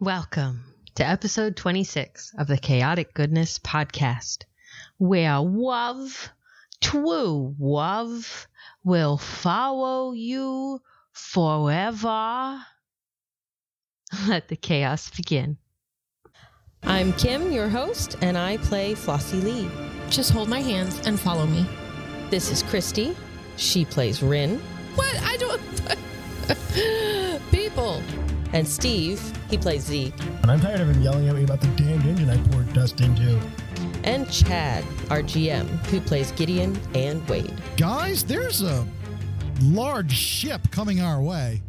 Welcome to episode 26 of the Chaotic Goodness Podcast, where Wov, True Wov, will follow you forever. Let the chaos begin. I'm Kim, your host, and I play Flossy Lee. Just hold my hands and follow me. This is Christy. She plays Rin. What? I don't. People. And Steve, he plays Zeke. And I'm tired of him yelling at me about the damned engine I poured dust into. And Chad, our GM, who plays Gideon and Wade. Guys, there's a large ship coming our way.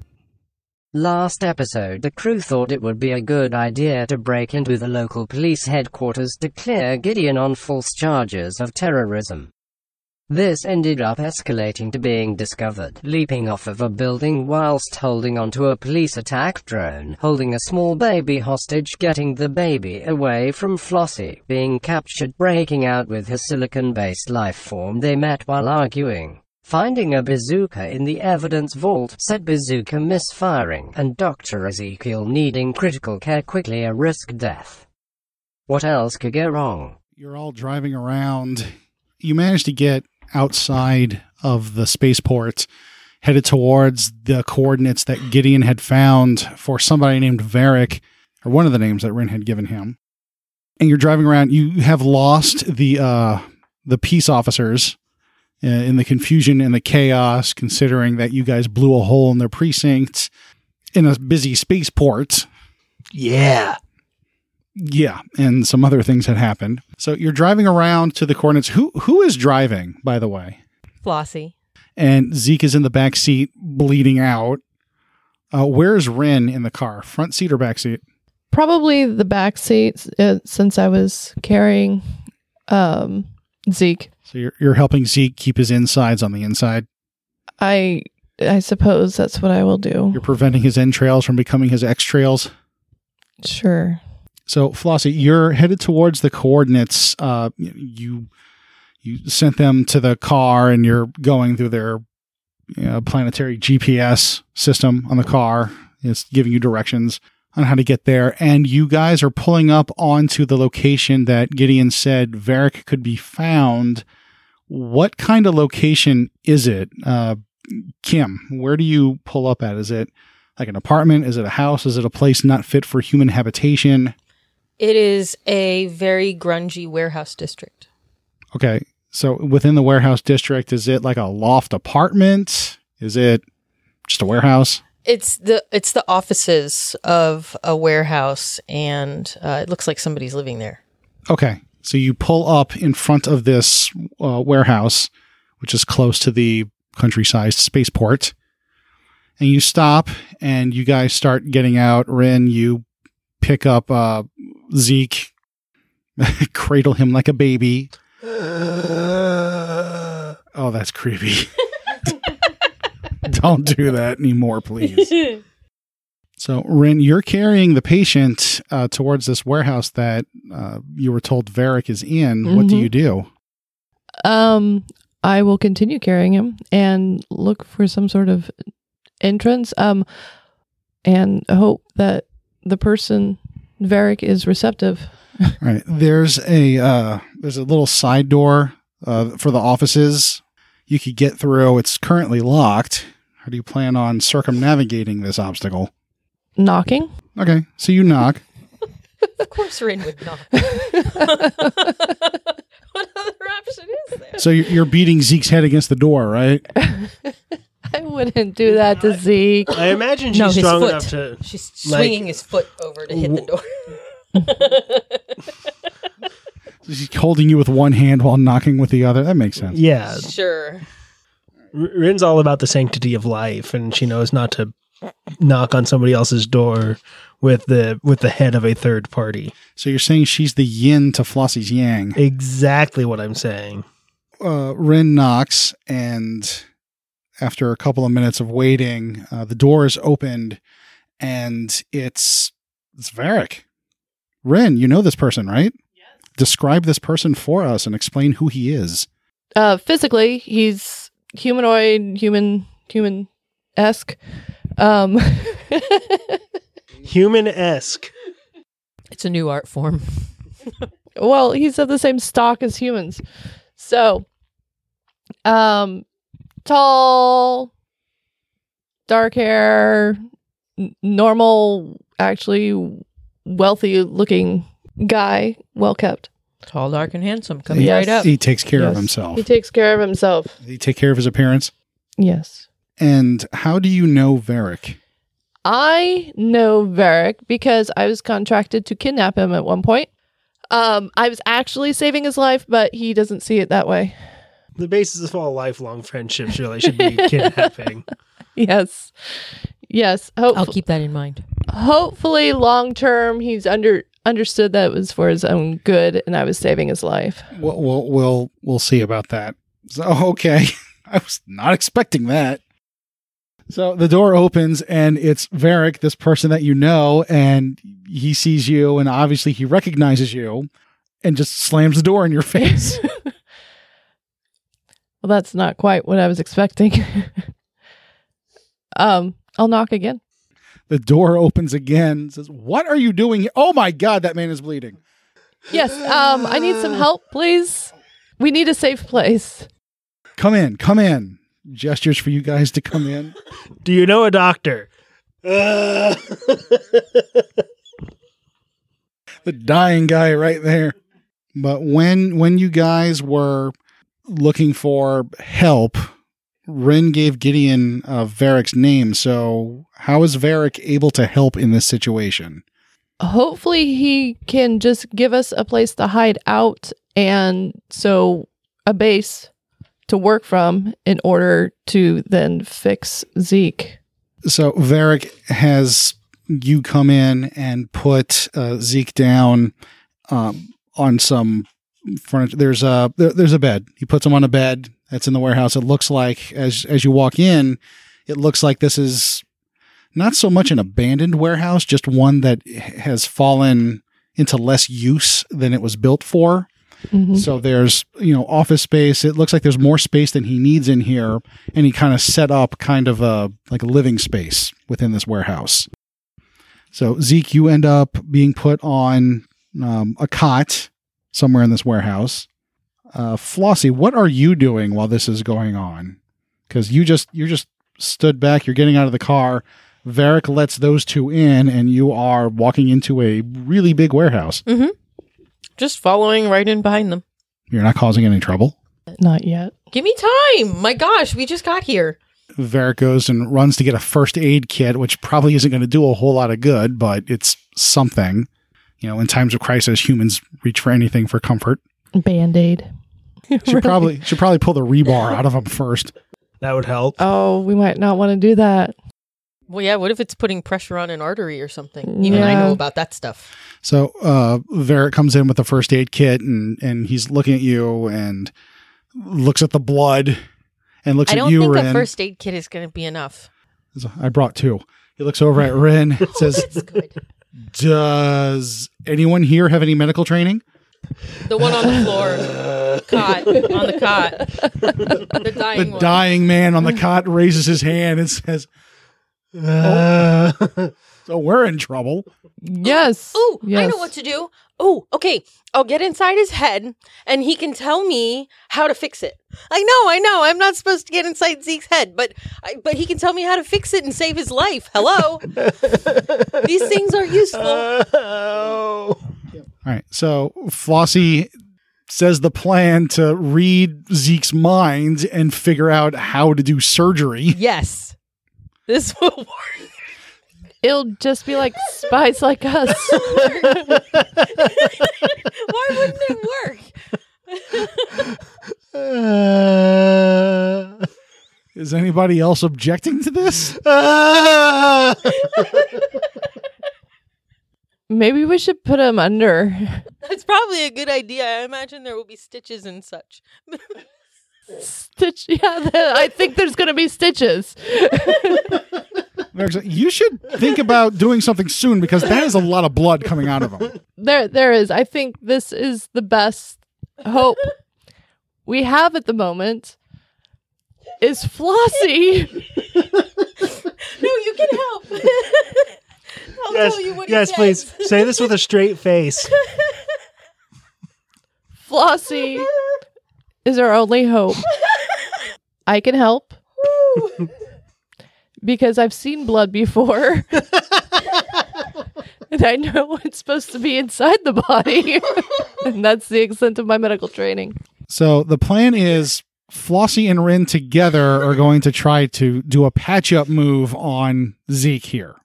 Last episode, the crew thought it would be a good idea to break into the local police headquarters to clear Gideon on false charges of terrorism. This ended up escalating to being discovered, leaping off of a building whilst holding onto a police attack drone, holding a small baby hostage, getting the baby away from Flossy, being captured, breaking out with his silicon-based life form they met while arguing. Finding a bazooka in the evidence vault, said bazooka misfiring, and Dr. Ezekiel needing critical care quickly a risk death. What else could go wrong? You're all driving around. You managed to get outside of the spaceport, headed towards the coordinates that Gideon had found for somebody named Varric, or one of the names that Rin had given him. And you're driving around. You have lost the uh, the peace officers uh, in the confusion and the chaos, considering that you guys blew a hole in their precincts in a busy spaceport. Yeah. Yeah, and some other things had happened. So you're driving around to the coordinates. Who who is driving, by the way? Flossy. And Zeke is in the back seat, bleeding out. Uh, where's Rin in the car? Front seat or back seat? Probably the back seat uh, since I was carrying um, Zeke. So you're you're helping Zeke keep his insides on the inside. I I suppose that's what I will do. You're preventing his entrails from becoming his extrails. Sure. So Flossy, you're headed towards the coordinates. Uh, you you sent them to the car, and you're going through their you know, planetary GPS system on the car. It's giving you directions on how to get there, and you guys are pulling up onto the location that Gideon said Varric could be found. What kind of location is it, uh, Kim? Where do you pull up at? Is it like an apartment? Is it a house? Is it a place not fit for human habitation? It is a very grungy warehouse district. Okay. So within the warehouse district, is it like a loft apartment? Is it just a warehouse? It's the it's the offices of a warehouse, and uh, it looks like somebody's living there. Okay. So you pull up in front of this uh, warehouse, which is close to the country-sized spaceport, and you stop, and you guys start getting out. Rin, you pick up uh, Zeke, cradle him like a baby. Oh, that's creepy. Don't do that anymore, please. So, Rin, you're carrying the patient uh, towards this warehouse that uh, you were told Varric is in. What do Mhm. you do? Um, I will continue carrying him and look for some sort of entrance. Um, and hope that the person Varric is receptive. All right. There's a uh, there's a little side door uh, for the offices you could get through. It's currently locked. How do you plan on circumnavigating this obstacle? Knocking. Okay, so you knock. Of course, Rin would not. what other option is there? So you're you're beating Zeke's head against the door, right? I wouldn't do that to Zeke. I imagine she's No, his strong foot. enough to. She's Like- swinging his foot over to hit the door. She's holding you with one hand while knocking with the other. That makes sense. Yeah. sure. R- Rin's all about the sanctity of life, and she knows not to knock on somebody else's door with the with the head of a third party. So you're saying she's the yin to Flossy's yang. Exactly what I'm saying. uh, Rin knocks, and after a couple of minutes of waiting, uh, the door is opened, and it's it's Varric. Rin, you know this person, right? Yes. Describe this person for us and explain who he is. Uh, physically, he's humanoid, human, human esque. Um, Human esque. It's a new art form. well, he's of the same stock as humans. So, um, tall, dark hair, n- normal, actually wealthy looking guy, well kept. Tall, dark, and handsome. Coming He- right up. He takes care of himself. He takes care of himself. he take care of his appearance. Yes. And how do you know Varric? I know Varric because I was contracted to kidnap him at one point. Um, I was actually saving his life, but he doesn't see it that way. The basis of all lifelong friendships really should be kidnapping. Yes. Yes. Hope- I'll keep that in mind. hopefully long term he's under understood that it was for his own good and I was saving his life. We'll we'll we'll, we'll see about that. So okay, I was not expecting that. So the door opens and it's Varric, this person that you know, and he sees you, and obviously he recognizes you, and just slams the door in your face. Well, that's not quite what I was expecting. um, I'll knock again. the door opens again. Says, "What are you doing? here?" Oh my God, that man is bleeding." Yes. Um, I need some help, please. We need a safe place. Come in, come in. Gestures for you guys to come in. Do you know a doctor? Uh, the dying guy right there. But when when you guys were looking for help, Rin gave Gideon uh, Varric's name. So how is Varric able to help in this situation? Hopefully, he can just give us a place to hide out and so a base to work from in order to then fix Zeke. So Varric has you come in and put uh, Zeke down um, on some furniture. There's a there, there's a bed. He puts him on a bed that's in the warehouse. It looks like as as you walk in, it looks like this is not so much an abandoned warehouse, just one that has fallen into less use than it was built for. Mhm. So there's, you know, office space. It looks like there's more space than he needs in here. And he kind of set up kind of a like a living space within this warehouse. So Zeke, you end up being put on um, a cot somewhere in this warehouse. Uh, Flossy, what are you doing while this is going on? Because you just you just stood back. You're getting out of the car. Varric lets those two in, and you are walking into a really big warehouse. Mm-hmm. Just following right in behind them. You're not causing any trouble. Not yet. Give me time. My gosh, we just got here. Varric goes and runs to get a first aid kit, which probably isn't going to do a whole lot of good, but it's something. You know, in times of crisis, humans reach for anything for comfort. Band aid. Should probably should probably pull the rebar out of them first. that would help. Oh, we might not want to do that. Well, yeah, what if it's putting pressure on an artery or something? Even I know about that stuff. So uh Varric comes in with the first aid kit and and he's looking at you and looks at the blood and looks at you. I at don't think Rin. a first aid kit is going to be enough. I brought two. He looks over at Rin and says, It's good. Does anyone here have any medical training? The one on the floor, cot on the cot, the dying The one. dying man on the cot raises his hand and says, Uh, So we're in trouble. Yes. Ooh, I know what to do. Oh, okay. I'll get inside his head and he can tell me how to fix it. I know, I know. I'm not supposed to get inside Zeke's head, but I, but he can tell me how to fix it and save his life. Hello. These things are useful. oh. All right. So Flossy says the plan to read Zeke's mind and figure out how to do surgery. Yes. This will work. It'll just be like spies like us. Why wouldn't it work? Uh, Is anybody else objecting to this? uh, Maybe we should put him under. That's probably a good idea. I imagine there will be stitches and such. Stitch. Yeah, th- I think there's going to be stitches. Varric's like, You should think about doing something soon because that is a lot of blood coming out of him. There, there is. I think this is the best hope we have at the moment. Is Flossy? no, you can help. I'll yes, tell you what yes, he please say this with a straight face. Flossy is our only hope. I can help because I've seen blood before. and I know what's supposed to be inside the body. and that's the extent of my medical training. So the plan is Flossy and Rin together are going to try to do a patch up move on Zeke here.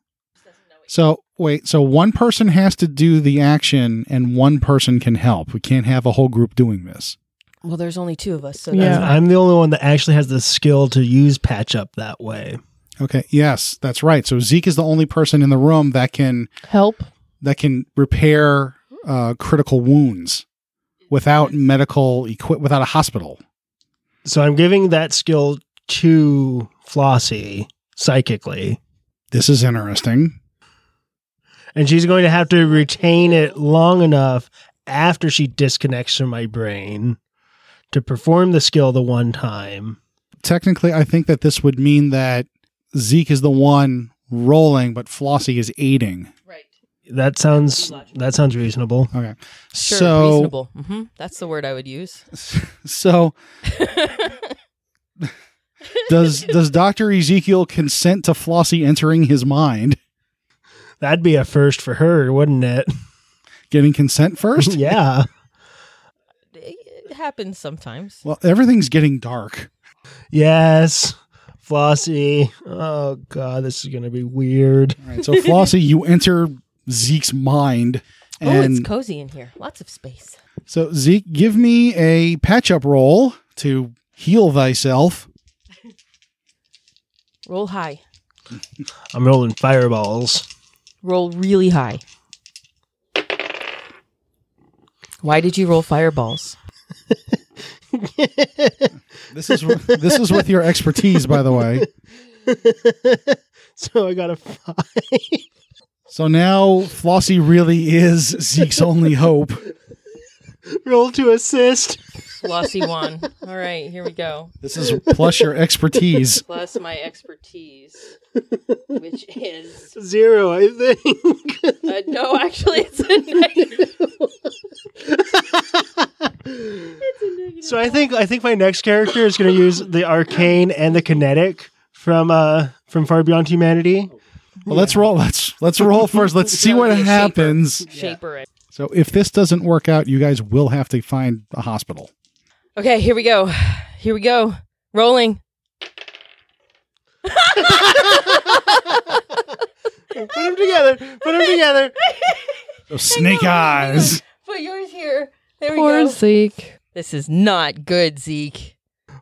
So wait, so one person has to do the action and one person can help. We can't have a whole group doing this. Well, there's only two of us, so Yeah. that's fine. I'm the only one that actually has the skill to use patch up that way. Okay, yes, that's right. So Zeke is the only person in the room that can Help. that can repair uh, critical wounds without medical equip without a hospital. So I'm giving that skill to Flossy psychically, This is interesting. and she's going to have to retain it long enough after she disconnects from my brain to perform the skill the one time. Technically, I think that this would mean that Zeke is the one rolling, but Flossy is aiding. Right. That sounds that sounds reasonable. Okay, Sure, so reasonable. hmm That's the word I would use. so does does Doctor Ezekiel consent to Flossy entering his mind? That'd be a first for her, wouldn't it? Getting consent first? yeah. It happens sometimes. Well, everything's getting dark. Yes. Flossy. Oh god, this is gonna be weird. All right, so Flossy, you enter Zeke's mind, oh, it's and cozy in here. Lots of space. so Zeke, give me a patch up roll to heal thyself. Roll high. I'm rolling fireballs. Roll really high. Why did you roll fireballs? This is this is with your expertise, by the way. so I got a five. So now Flossy really is Zeke's only hope. Roll to assist. Flossy one. All right, here we go. This is plus your expertise. Plus my expertise, which is Zero, I think. uh, no, actually, it's a negative. So I think I think my next character is going to use the arcane and the kinetic from uh from Far Beyond Humanity. Well, let's roll. Let's let's roll first. Let's see what shaper. happens. Shaper it. So if this doesn't work out, you guys will have to find a hospital. Okay, here we go. Here we go. Rolling. Put them together. Put them together. So snake eyes. Put yours here. There we Poor go. Zeke. This is not good, Zeke.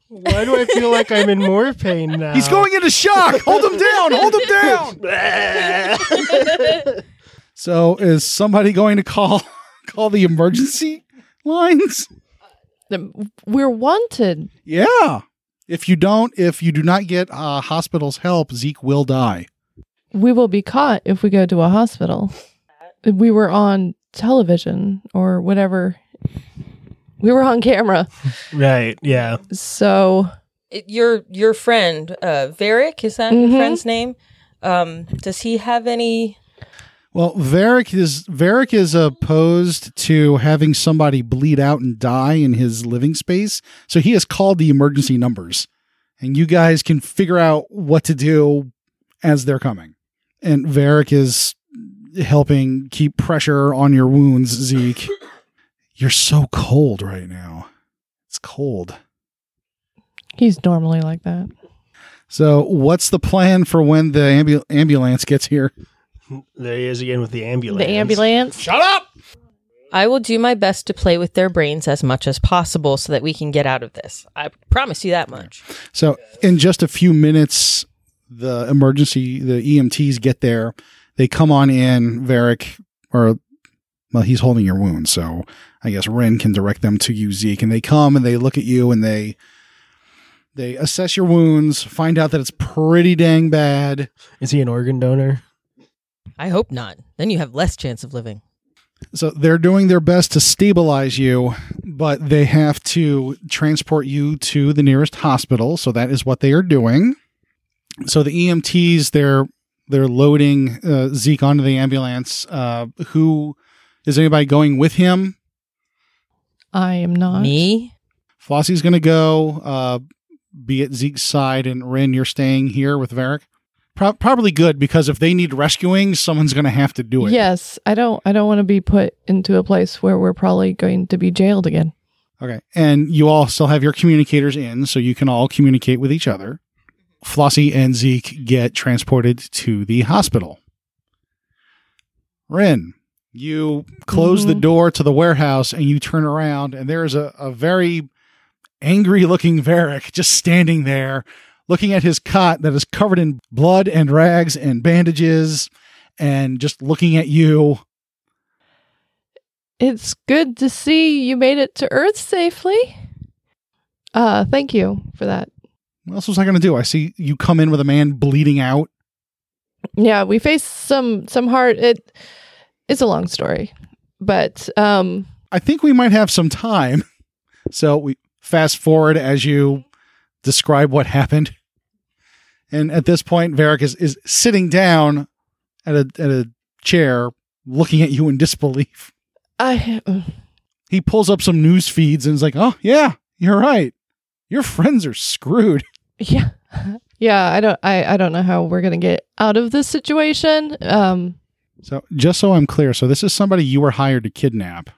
Why do I feel like I'm in more pain now? He's going into shock. Hold him down. Hold him down. So is somebody going to call call the emergency lines? We're wanted. Yeah. If you don't, if you do not get uh, hospital's help, Zeke will die. We will be caught if we go to a hospital. We were on television or whatever. We were on camera. right. Yeah. So It- your your friend, uh, Varric, is that Mhm. your friend's name? Um, does he have any? Well, Varric is Varric is opposed to having somebody bleed out and die in his living space, so he has called the emergency numbers, and you guys can figure out what to do as they're coming. And Varric is helping keep pressure on your wounds, Zeke. You're so cold right now. It's cold. he's normally like that. So, what's the plan for when the ambu- ambulance gets here? There he is again with the ambulance. The ambulance. Shut up! I will do my best to play with their brains as much as possible so that we can get out of this. I promise you that much. So, in just a few minutes, the emergency, the EMTs get there. They come on in. Varric, or well, he's holding your wound, so I guess Rin can direct them to you, Zeke. And they come and they look at you and they they assess your wounds, find out that it's pretty dang bad. Is he an organ donor? I hope not. Then you have less chance of living. So they're doing their best to stabilize you, but they have to transport you to the nearest hospital. So that is what they are doing. So the EMTs, they're they're loading uh, Zeke onto the ambulance. Uh, who is anybody going with him? I am not. Me? Flossy's going to go. Uh, be at Zeke's side, and Rin, you're staying here with Varric. Pro- probably good because if they need rescuing, someone's going to have to do it. Yes, I don't. I don't want to be put into a place where we're probably going to be jailed again. Okay. And you all still have your communicators in, so you can all communicate with each other. Flossy and Zeke get transported to the hospital. Rin, you close the Mhm. door to the warehouse and you turn around, and there's a, a very angry looking Varric just standing there looking at his cot that is covered in blood and rags and bandages and just looking at you. It's good to see you made it to Earth safely. Uh, thank you for that. What else was I going to do? I see you come in with a man bleeding out. Yeah, we faced some some hard. It it's a long story, but um, I think we might have some time. So we fast forward as you describe what happened. And at this point, Varric is, is sitting down at a at a chair looking at you in disbelief. I He pulls up some news feeds and is like, Oh yeah, you're right. Your friends are screwed. yeah yeah I don't I I don't know how we're gonna get out of this situation. Um, So just so I'm clear, so this is somebody you were hired to kidnap.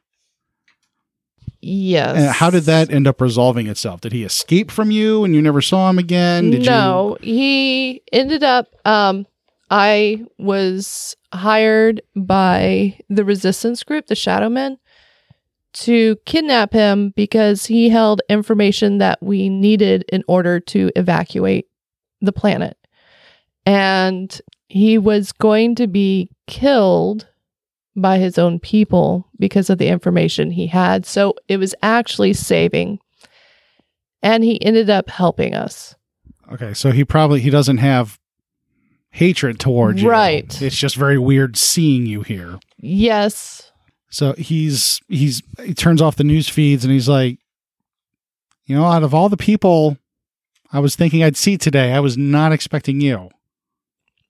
yes. And how did that end up resolving itself? Did he escape from you and you never saw him again? Did no, he ended up. Um, I was hired by the resistance group, the Shadow Men, to kidnap him because he held information that we needed in order to evacuate the planet. And he was going to be killed by his own people because of the information he had. So it was actually saving. And he ended up helping us. Okay, so he probably he doesn't have hatred towards you. Right. It's just very weird seeing you here. Yes. So he's he's he turns off the news feeds and he's like, you know, out of all the people I was thinking I'd see today, I was not expecting you.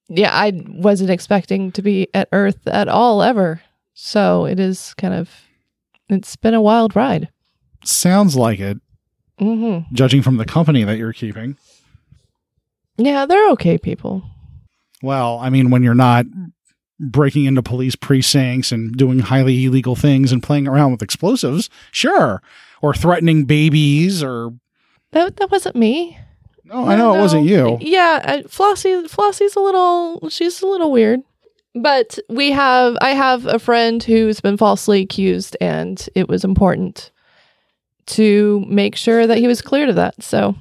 Yeah, I wasn't expecting to be at Earth at all ever. So it is kind of, it's been a wild ride. Sounds like it, hmm judging from the company that you're keeping. Yeah, they're okay people. Well, I mean, when you're not breaking into police precincts and doing highly illegal things and playing around with explosives, sure. Or threatening babies or That that wasn't me. No, I know it wasn't you. Yeah, Flossy Flossy's a little she's a little weird. But we have I have a friend who's been falsely accused and it was important to make sure that he was cleared of that. So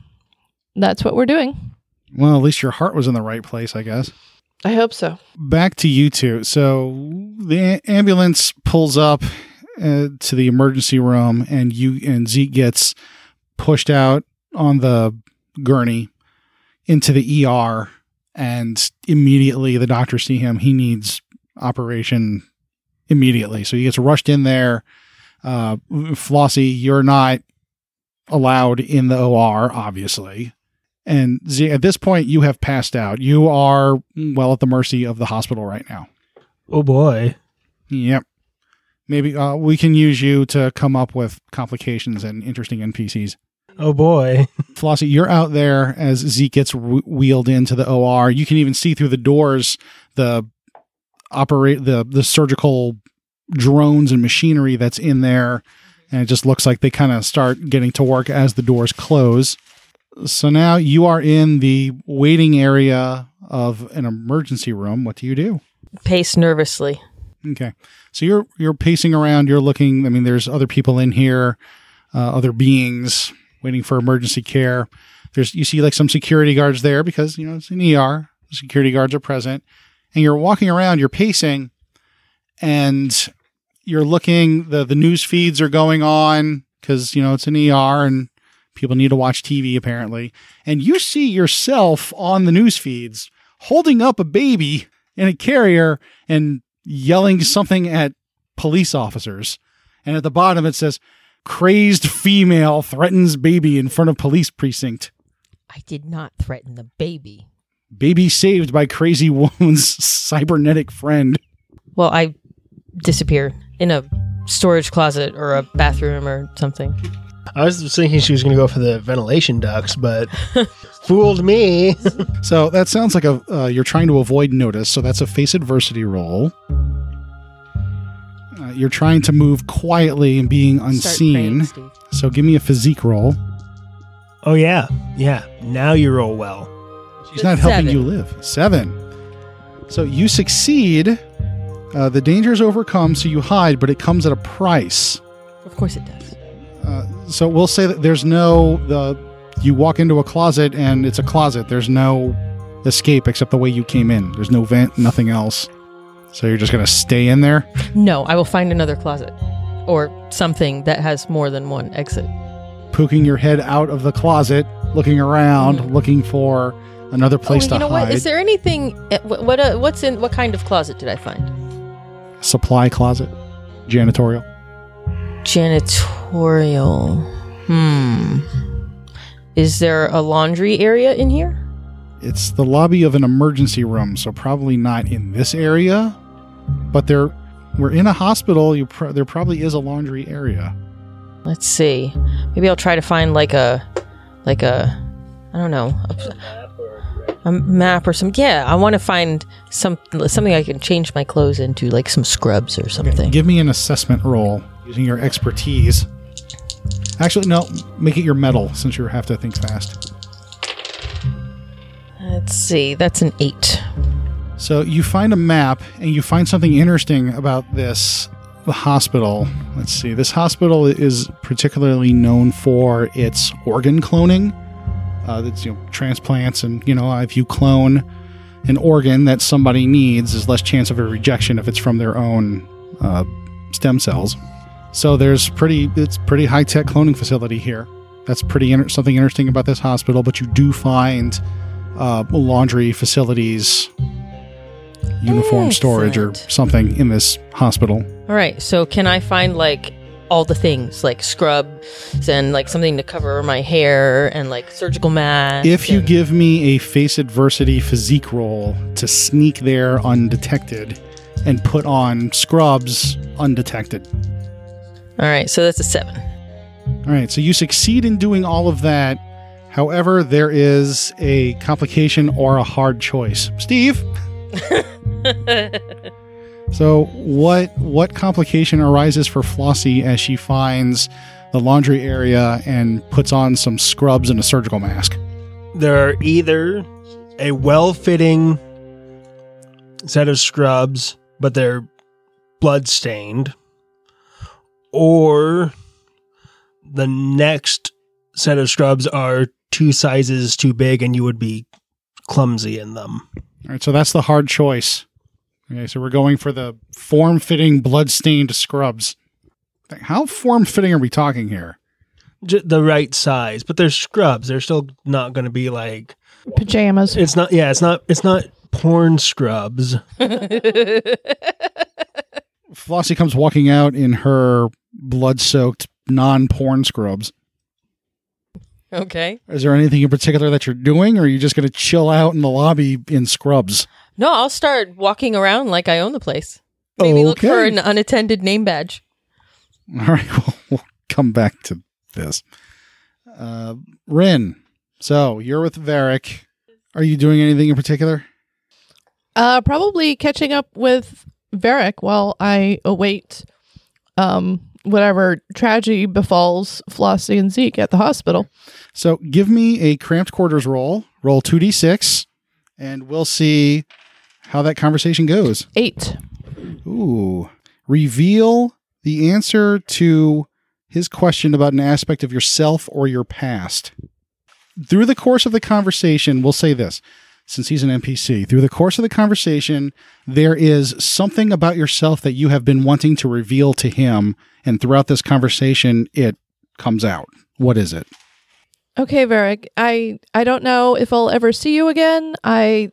that's what we're doing. Well, at least your heart was in the right place, I guess. I hope so. Back to you two. So the a- ambulance pulls up uh, to the emergency room, and you and Zeke gets pushed out on the gurney into the ER, and immediately the doctors see him. He needs operation immediately, so he gets rushed in there. Uh, Flossy, you're not allowed in the OR, obviously. And Z, at this point, you have passed out. You are well at the mercy of the hospital right now. Oh boy. Yep. Maybe uh, we can use you to come up with complications and interesting NPCs. Oh boy. Flossy, you're out there as Zeke gets w- wheeled into the OR. You can even see through the doors the operate the the surgical drones and machinery that's in there, and it just looks like they kind of start getting to work as the doors close. So now you are in the waiting area of an emergency room. What do you do? Pace nervously. Okay. So you're you're pacing around, you're looking, I mean there's other people in here, uh, other beings waiting for emergency care. There's you see like some security guards there because, you know, it's an ER. Security guards are present. And you're walking around, you're pacing and you're looking the the news feeds are going on cuz you know it's an ER and people need to watch TV apparently. And you see yourself on the news feeds holding up a baby in a carrier and yelling something at police officers. And at the bottom it says, crazed female threatens baby in front of police precinct. I did not threaten the baby. baby saved by crazy woman's cybernetic friend. Well, I disappear in a storage closet or a bathroom or something. I was thinking she was going to go for the ventilation ducts, but fooled me. So that sounds like a uh, you're trying to avoid notice. So that's a face adversity roll. You're trying to move quietly and being unseen. praying, So give me a physique roll. oh yeah, yeah. Now you roll well. She's not helping Seven. you live. Seven. So you succeed. Uh, the danger is overcome, so you hide, but it comes at a price. Of course it does. Uh, so we'll say that there's no the you walk into a closet and it's a closet. There's no escape except the way you came in. There's no vent, nothing else. So you're just gonna stay in there. No, I will find another closet or something that has more than one exit. poking your head out of the closet, looking around, Mhm. looking for another place oh, to you know hide. what? Is there anything? eh, What? what uh, what's in? What kind of closet did I find? Supply closet, janitorial. Janitorial. Hmm. Is there a laundry area in here? It's the lobby of an emergency room, so probably not in this area. But there, we're in a hospital. You pro- there probably is a laundry area. Let's see. Maybe I'll try to find like a, like a, I don't know, a, a map or some. Yeah, I want to find some something I can change my clothes into, like some scrubs or something. Give me an assessment roll using your expertise. Actually, no, make it your mettle since you have to think fast. Let's see. That's an eight. So you find a map and you find something interesting about this hospital. Let's see. This hospital is particularly known for its organ cloning. Uh, that's you know transplants and you know if you clone an organ that somebody needs, there's less chance of a rejection if it's from their own uh, stem cells. So there's pretty it's pretty high tech cloning facility here. That's pretty inter- something interesting about this hospital. But you do find uh, laundry facilities, uniform storage, or something in this hospital. All right. So can I find like all the things like scrubs and like something to cover my hair and like surgical mask? If you and- give me a face adversity physique roll to sneak there undetected and put on scrubs undetected. All right. So that's a seven. All right, so you succeed in doing all of that. However, there is a complication or a hard choice. Steve, so what what complication arises for Flossy as she finds the laundry area and puts on some scrubs and a surgical mask? There are either a well-fitting set of scrubs, but they're blood-stained, or the next set of scrubs are two sizes too big and you would be clumsy in them. All right, so that's the hard choice. Okay, so we're going for the form-fitting blood-stained scrubs. How form-fitting are we talking here? J- the right size, but they're scrubs. They're still not going to be like Pajamas. it's not. Yeah, it's not. It's not porn scrubs. Flossy comes walking out in her blood-soaked non-porn scrubs. Okay. Is there anything in particular that you're doing, or are you just going to chill out in the lobby in scrubs? No, I'll start walking around like I own the place. Maybe look for an unattended name badge. All right, we'll, we'll come back to this. Uh, Rin, so you're with Varric. Are you doing anything in particular? Uh, probably catching up with Varric while I await um whatever tragedy befalls Flossy and Zeke at the hospital. So give me a cramped quarters roll. Roll two d six, and we'll see how that conversation goes. Eight. Ooh, reveal the answer to his question about an aspect of yourself or your past. Through the course of the conversation, we'll say this since he's an NPC. Through the course of the conversation, there is something about yourself that you have been wanting to reveal to him, and throughout this conversation, it comes out. What is it? Okay, Varric. I I don't know if I'll ever see you again. I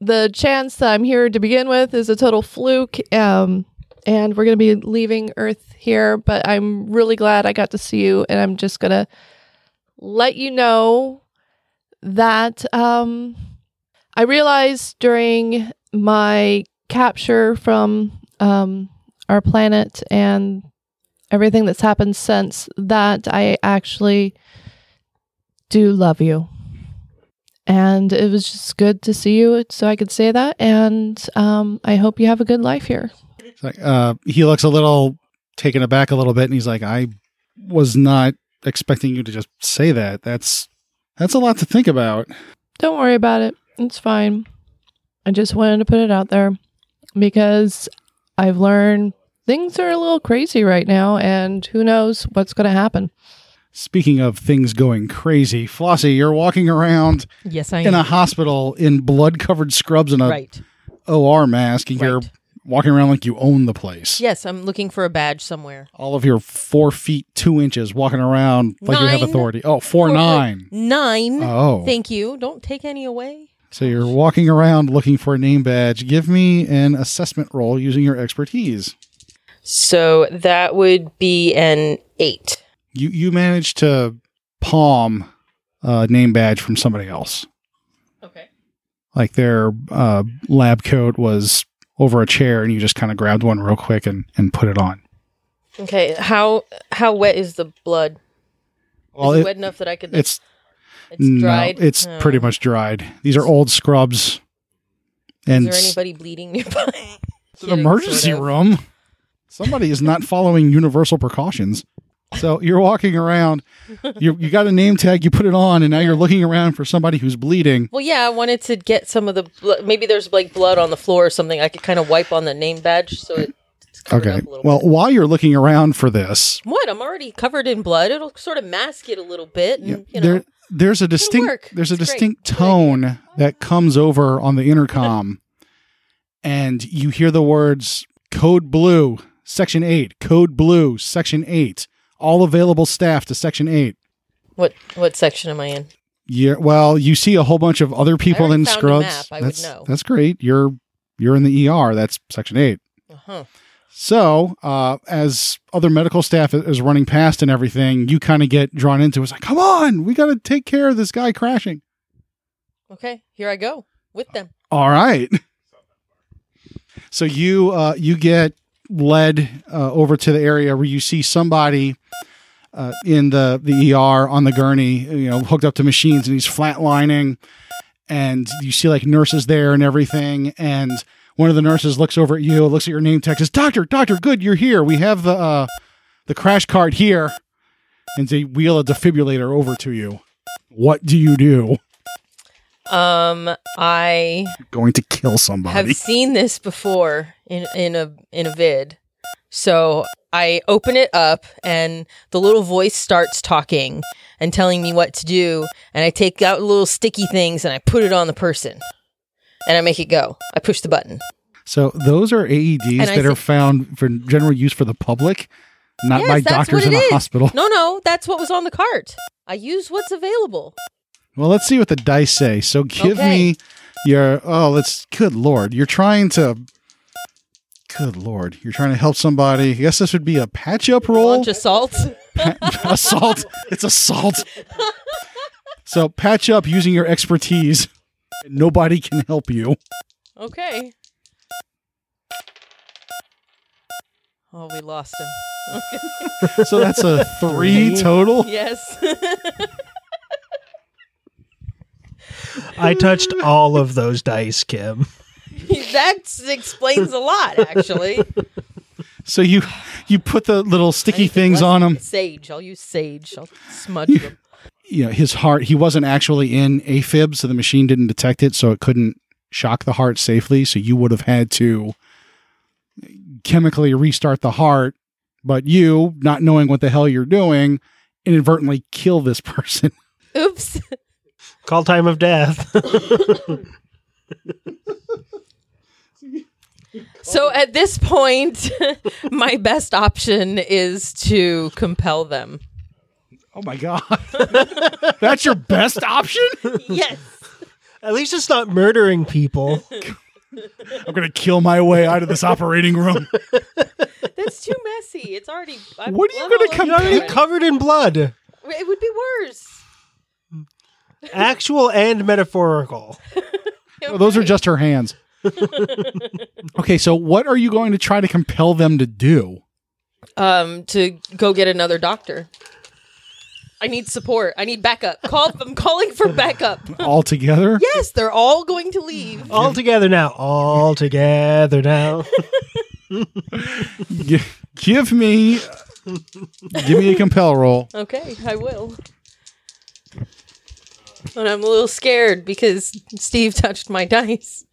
the chance that I'm here to begin with is a total fluke. Um and we're going to be leaving Earth here, but I'm really glad I got to see you and I'm just going to let you know that um I realized during my capture from um, our planet and everything that's happened since that I actually do love you. And it was just good to see you so I could say that. And um, I hope you have a good life here. Like, uh, he looks a little taken aback a little bit, and he's like, "I was not expecting you to just say that. That's that's a lot to think about." Don't worry about it. It's fine. I just wanted to put it out there because I've learned things are a little crazy right now, and who knows what's going to happen. Speaking of things going crazy, Flossy, you're walking around Yes, I in a hospital in blood-covered scrubs and a right. OR mask, and you're Right. walking around like you own the place. Yes, I'm looking for a badge somewhere. All of your four feet two inches walking around like you have Nine. authority. Oh, four Four- uh, nine. Nine. Oh, Thank you. Don't take any away. So you're walking around looking for a name badge. Give me an assessment roll using your expertise. So that would be an eight. You you managed to palm a name badge from somebody else. Okay. Like their uh, lab coat was over a chair, and you just kind of grabbed one real quick and, and put it on. Okay. How how wet is the blood? Well, is it, it- wet enough that I could? It's it's no, dried. it's Oh. pretty much dried. These are old scrubs. And Is there anybody bleeding nearby? It's an emergency sort of. room. Somebody is not following universal precautions. So you're walking around, you you got a name tag, you put it on, and now you're looking around for somebody who's bleeding. Well, yeah, I wanted to get some of the blo- maybe there's like blood on the floor or something. I could kind of wipe on the name badge so it. it's Okay. up a little Well, bit. while you're looking around for this, what? I'm already covered in blood. It'll sort of mask it a little bit, and yeah, you know. there there's a distinct there's a It's distinct Good tone that comes over on the intercom, and you hear the words "Code Blue, Section Eight, Code Blue, Section Eight, all available staff to Section Eight. What what section am I in? Yeah, well, you see a whole bunch of other people in scrubs. map, I would that's that's great. You're you're in the ER. That's section eight. Uh huh. So, uh, as other medical staff is running past and everything, you kind of get drawn into. it. It's like, come on, we got to take care of this guy crashing. Okay, here I go with them. All right. So you uh, you get led uh, over to the area where you see somebody uh, in the the ER on the gurney, you know, hooked up to machines, and he's flatlining, and you see like nurses there and everything, and one of the nurses looks over at you, looks at your name tag, says, "Doctor, doctor, good, you're here. We have the uh, the crash cart here," and they wheel a defibrillator over to you. What do you do? Um, I Going to kill somebody? have seen this before in in a in a vid. So I open it up and the little voice starts talking and telling me what to do and I take out little sticky things and I put it on the person. And I make it go. I push the button. So those are AEDs And that are found for general use for the public, not Yes, by doctors in a is. hospital. No, no, that's what was on the cart. I use what's available. Well, let's see what the dice say. So give Okay. me your oh, let's good lord. You're trying to Good lord. You're trying to help somebody. I guess this would be a patch up roll. Launch assault. assault. It's assault. so patch up using your expertise. Nobody can help you. Okay. Oh, we lost him. So that's a three Three. total. yes. I touched all of those dice, Kim. that explains a lot, actually. So you you put the little sticky things on them. Sage. I'll use sage. I'll smudge them. You know his heart he wasn't actually in AFib so the machine didn't detect it so it couldn't shock the heart safely so you would have had to chemically restart the heart but you not knowing what the hell you're doing inadvertently kill this person Oops. Call time of death. So at this point, my best option is to compel them. Oh my god that's your best option Yes. At least it's not murdering people. i'm gonna kill my way out of this operating room That's too messy. It's already. I have What are you gonna all over compel- You're already covered in blood. It would be worse. Actual and metaphorical. It Well, those are just her hands. okay, so what are you going to try to compel them to do? um to go get another doctor. I need support. I need backup. Call. I'm calling for backup. All together? Yes, they're all going to leave. All together now. All together now. Gi- give me give me a compel roll. Okay, I will. And I'm a little scared because Steve touched my dice.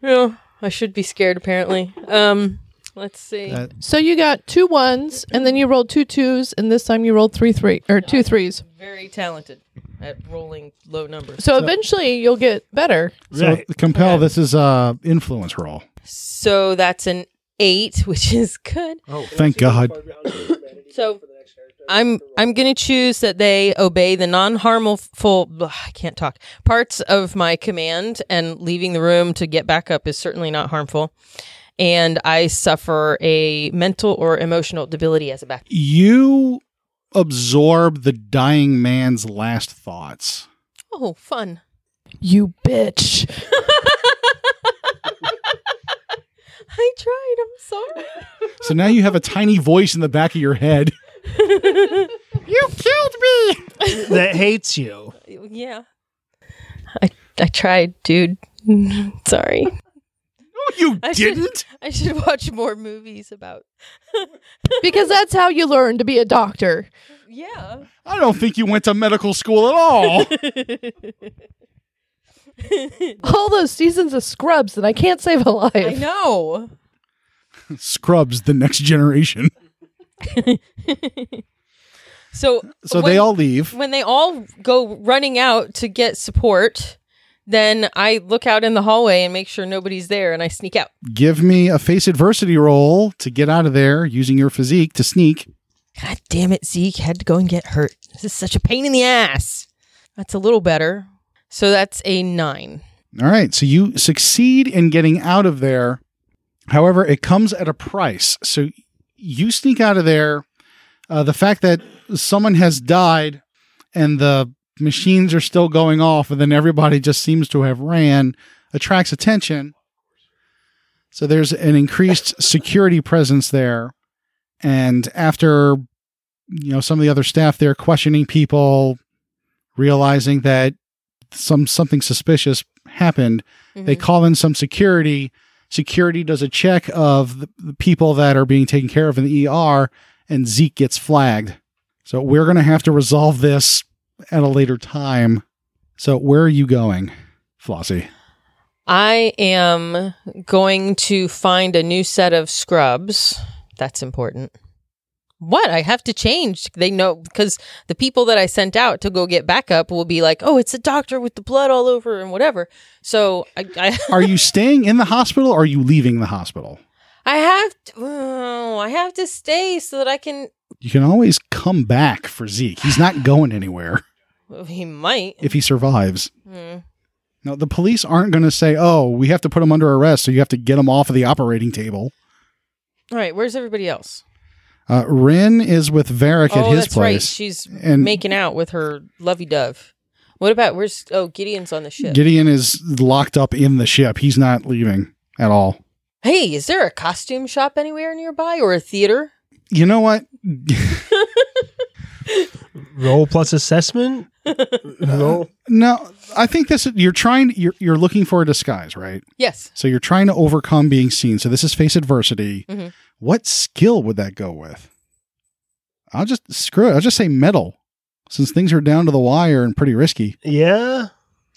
Yeah, I should be scared apparently. Um, let's see. That- So you got two ones, and then you rolled two twos, and this time you rolled three three or two threes. Very talented at rolling low numbers. So eventually you'll get better. So Right. compel this is a influence roll. So that's an eight, which is good. Oh, thank God. So I'm I'm going to choose that they obey the non-harmful ugh, I can't talk parts of my command and leaving the room to get back up is certainly not harmful. And I suffer a mental or emotional debility as a back. You absorb the dying man's last thoughts. Oh, fun. You bitch. I tried. I'm sorry. So now you have a tiny voice in the back of your head. you killed me. that hates you. yeah. I I tried, dude. sorry. No, you I should- didn't. I should watch more movies about. Because that's how you learn to be a doctor. Yeah. I don't think you went to medical school at all. All those seasons of Scrubs that I can't save a life. I know. Scrubs, the next generation. So So when- they all leave. when they all go running out to get support, then I look out in the hallway and make sure nobody's there, and I sneak out. Give me a face adversity roll to get out of there using your physique to sneak. God damn it, Zeke had to go and get hurt. This is such a pain in the ass. That's a little better. So that's a nine. All right. So you succeed in getting out of there. However, it comes at a price. So you sneak out of there. Uh, the fact that someone has died and the machines are still going off, and then everybody just seems to have ran, attracts attention. So there's an increased security presence there. And after, you know, some of the other staff there questioning people, realizing that some something suspicious happened, they Mhm. call in some security. Security does a check of the, the people that are being taken care of in the ER, and Zeke gets flagged. So we're going to have to resolve this at a later time. So where are you going, Flossy? I am going to find a new set of scrubs. That's important. What? I have to change. They know because the people that I sent out to go get backup will be like, oh, it's a doctor with the blood all over and whatever. So I, I, Are you staying in the hospital or are you leaving the hospital? I have to, oh, I have to stay so that I can. You can always come back for Zeke. He's not going anywhere well, he might. if he survives. Hmm. No, the police aren't going to say, "Oh, we have to put him under arrest, so you have to get him off of the operating table." All right, where's everybody else? Uh, Rin is with Varric at oh, his that's right. place. She's And- making out with her lovey dove. What about where's? Oh, Gideon's on the ship. Gideon is locked up in the ship. He's not leaving at all. hey, is there a costume shop anywhere nearby or a theater? You know what? Roll plus assessment. Roll. no, I think this you're trying you're you're looking for a disguise, right? Yes. So you're trying to overcome being seen. So this is face adversity. Mhm. What skill would that go with? I'll just screw it. I'll just say mettle, since things are down to the wire and pretty risky. Yeah,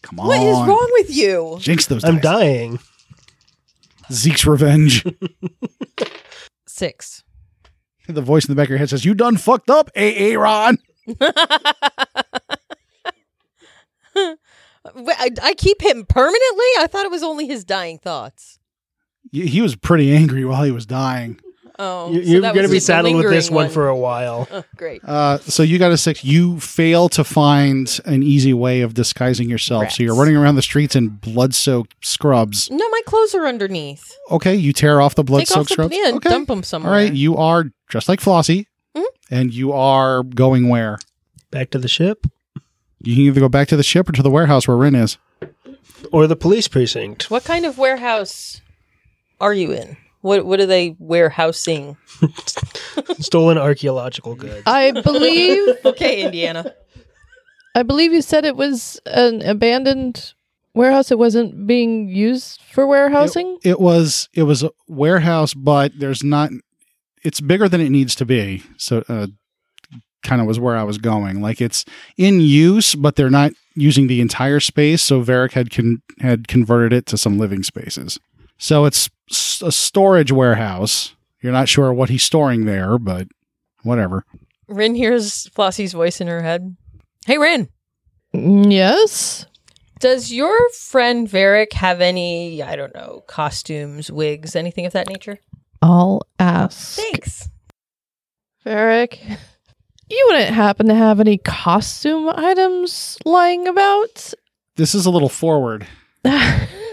Come on, What is wrong with you? Jinx those. I'm dice. dying. Zeke's revenge. Six. The voice in the back of your head says, "You done fucked up, Aaron." Wait, I, I keep him permanently. I thought it was only his dying thoughts. He was pretty angry while he was dying. Oh, You- so You're that going to be saddled with this lingering one for a while. Oh, great. Uh, so you got a six. You fail to find an easy way of disguising yourself. So you're running around the streets in blood-soaked scrubs. No, my clothes are underneath. Okay, you tear off the Take off blood-soaked the scrubs. yeah, okay. dump them somewhere. right, you are dressed like Flossy, Mhm. and you are going where? Back to the ship. You can either go back to the ship or to the warehouse where Rin is. Or the police precinct. What kind of warehouse are you in? What What are they warehousing? Stolen archaeological goods. I believe Okay, Indiana. I believe you said it was an abandoned warehouse. It wasn't being used for warehousing. It was it was a warehouse, but there's not. It's bigger than it needs to be. So, uh, kind of was where I was going. Like it's in use, but they're not using the entire space. So Varric had con- had converted it to some living spaces. So it's a storage warehouse. You're not sure what he's storing there, but whatever. Rin hears Flossy's voice in her head. Hey, Rin. Mm, Yes. Does your friend Varric have any, I don't know, costumes, wigs, anything of that nature? I'll ask. Thanks. Varric, you wouldn't happen to have any costume items lying about? This is a little forward.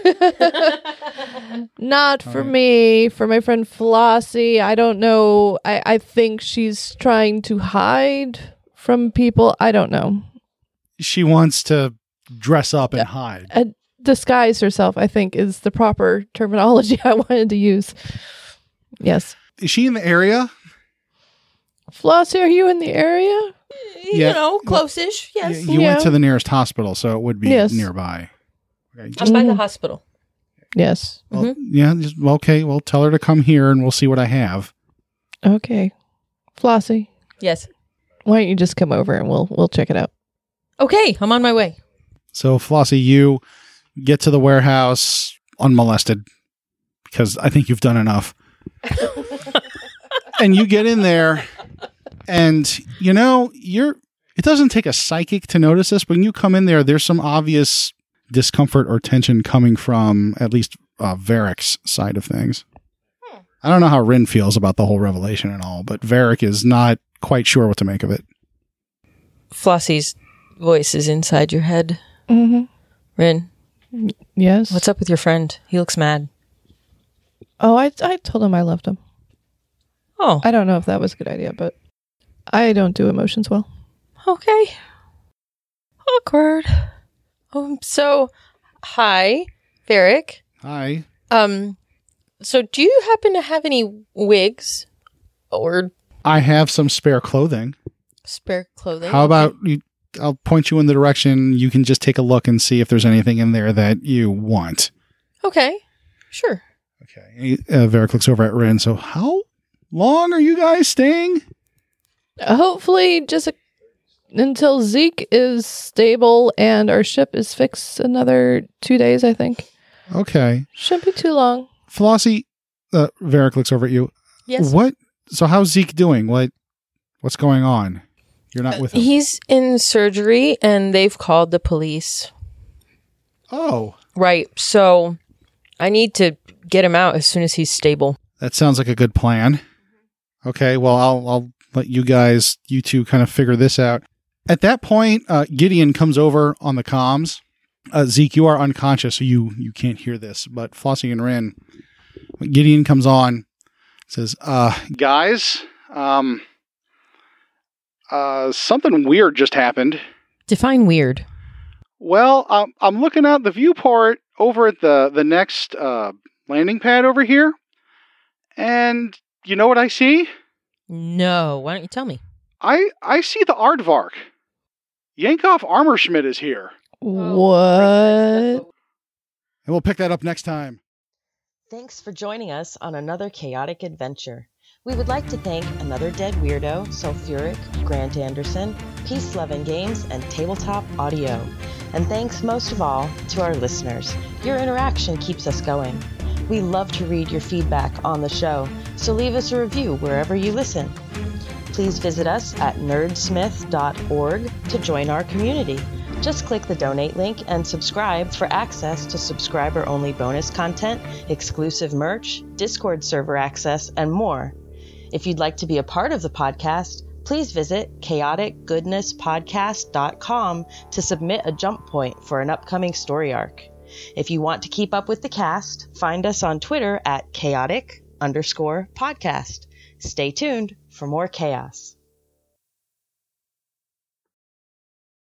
Not for Alright. me, for my friend Flossy. I don't know. I, I think she's trying to hide from people. I don't know. She wants to dress up and hide. Uh, disguise herself, I think, is the proper terminology I wanted to use. Yes. Is she in the area? Flossy, are you in the area? Yeah. You know, close-ish. Yes. Y- you Yeah. went to the nearest hospital, so it would be Yes. nearby. Okay, I'm by the Mhm. hospital. Yes. Well, yeah, just, well, okay. Well, tell her to come here, and we'll see what I have. Okay. Flossy, Yes. why don't you just come over and we'll we'll check it out. Okay, I'm on my way. So, Flossy, you get to the warehouse unmolested because I think you've done enough. and you get in there, and you know you're. It doesn't take a psychic to notice this. When you come in there, there's some obvious discomfort or tension coming from at least uh, Varric's side of things. I don't know how Rin feels about the whole revelation and all, but Varric is not quite sure what to make of it. Flossy's voice is inside your head. Mm-hmm. Rin, Yes. what's up with your friend? He looks mad. Oh, I I told him I loved him. Oh, I don't know if that was a good idea, but I don't do emotions well. okay. Awkward. Um, so, hi, Varric. Hi. Um, so do you happen to have any wigs or I have some spare clothing. spare clothing? How about you? I'll point you in the direction. You can just take a look and see if there's anything in there that you want. Okay, sure. Okay. Uh, Varric looks over at Rin. So, how long are you guys staying? Hopefully, just a, until Zeke is stable and our ship is fixed. Another two days, I think. Okay. Shouldn't be too long. Flossy, uh, Varric looks over at you. Yes. What? So, how's Zeke doing? What? What's going on? You're not with him. He's in surgery and they've called the police. oh, Right. So I need to get him out as soon as he's stable. that sounds like a good plan. Okay. Well, I'll I'll let you guys, you two, kind of figure this out. At that point, uh, Gideon comes over on the comms. Uh, Zeke, you are unconscious, so you you can't hear this. But Flossy and Rin, Gideon comes on, says, uh, "Guys, um, uh, something weird just happened. Define weird. Well, um, I'm looking out the viewport over at the the next uh, landing pad over here, and you know what I see? No. Why don't you tell me? I I see the Aardvark. Yankov Armorschmidt is here, oh, what? and we'll pick that up next time. Thanks for joining us on another chaotic adventure. We would like to thank Another Dead Weirdo, Sulfuric, Grant Anderson, Peace Loving Games, and Tabletop Audio. And thanks most of all to our listeners. Your interaction keeps us going. We love to read your feedback on the show, so leave us a review wherever you listen. Please visit us at nerdsmith.org to join our community. Just click the donate link and subscribe for access to subscriber only bonus content, exclusive merch, Discord server access, and more. If you'd like to be a part of the podcast, please visit chaoticgoodnesspodcast.com to submit a jump point for an upcoming story arc. If you want to keep up with the cast, find us on Twitter at chaotic underscore podcast. Stay tuned for more chaos.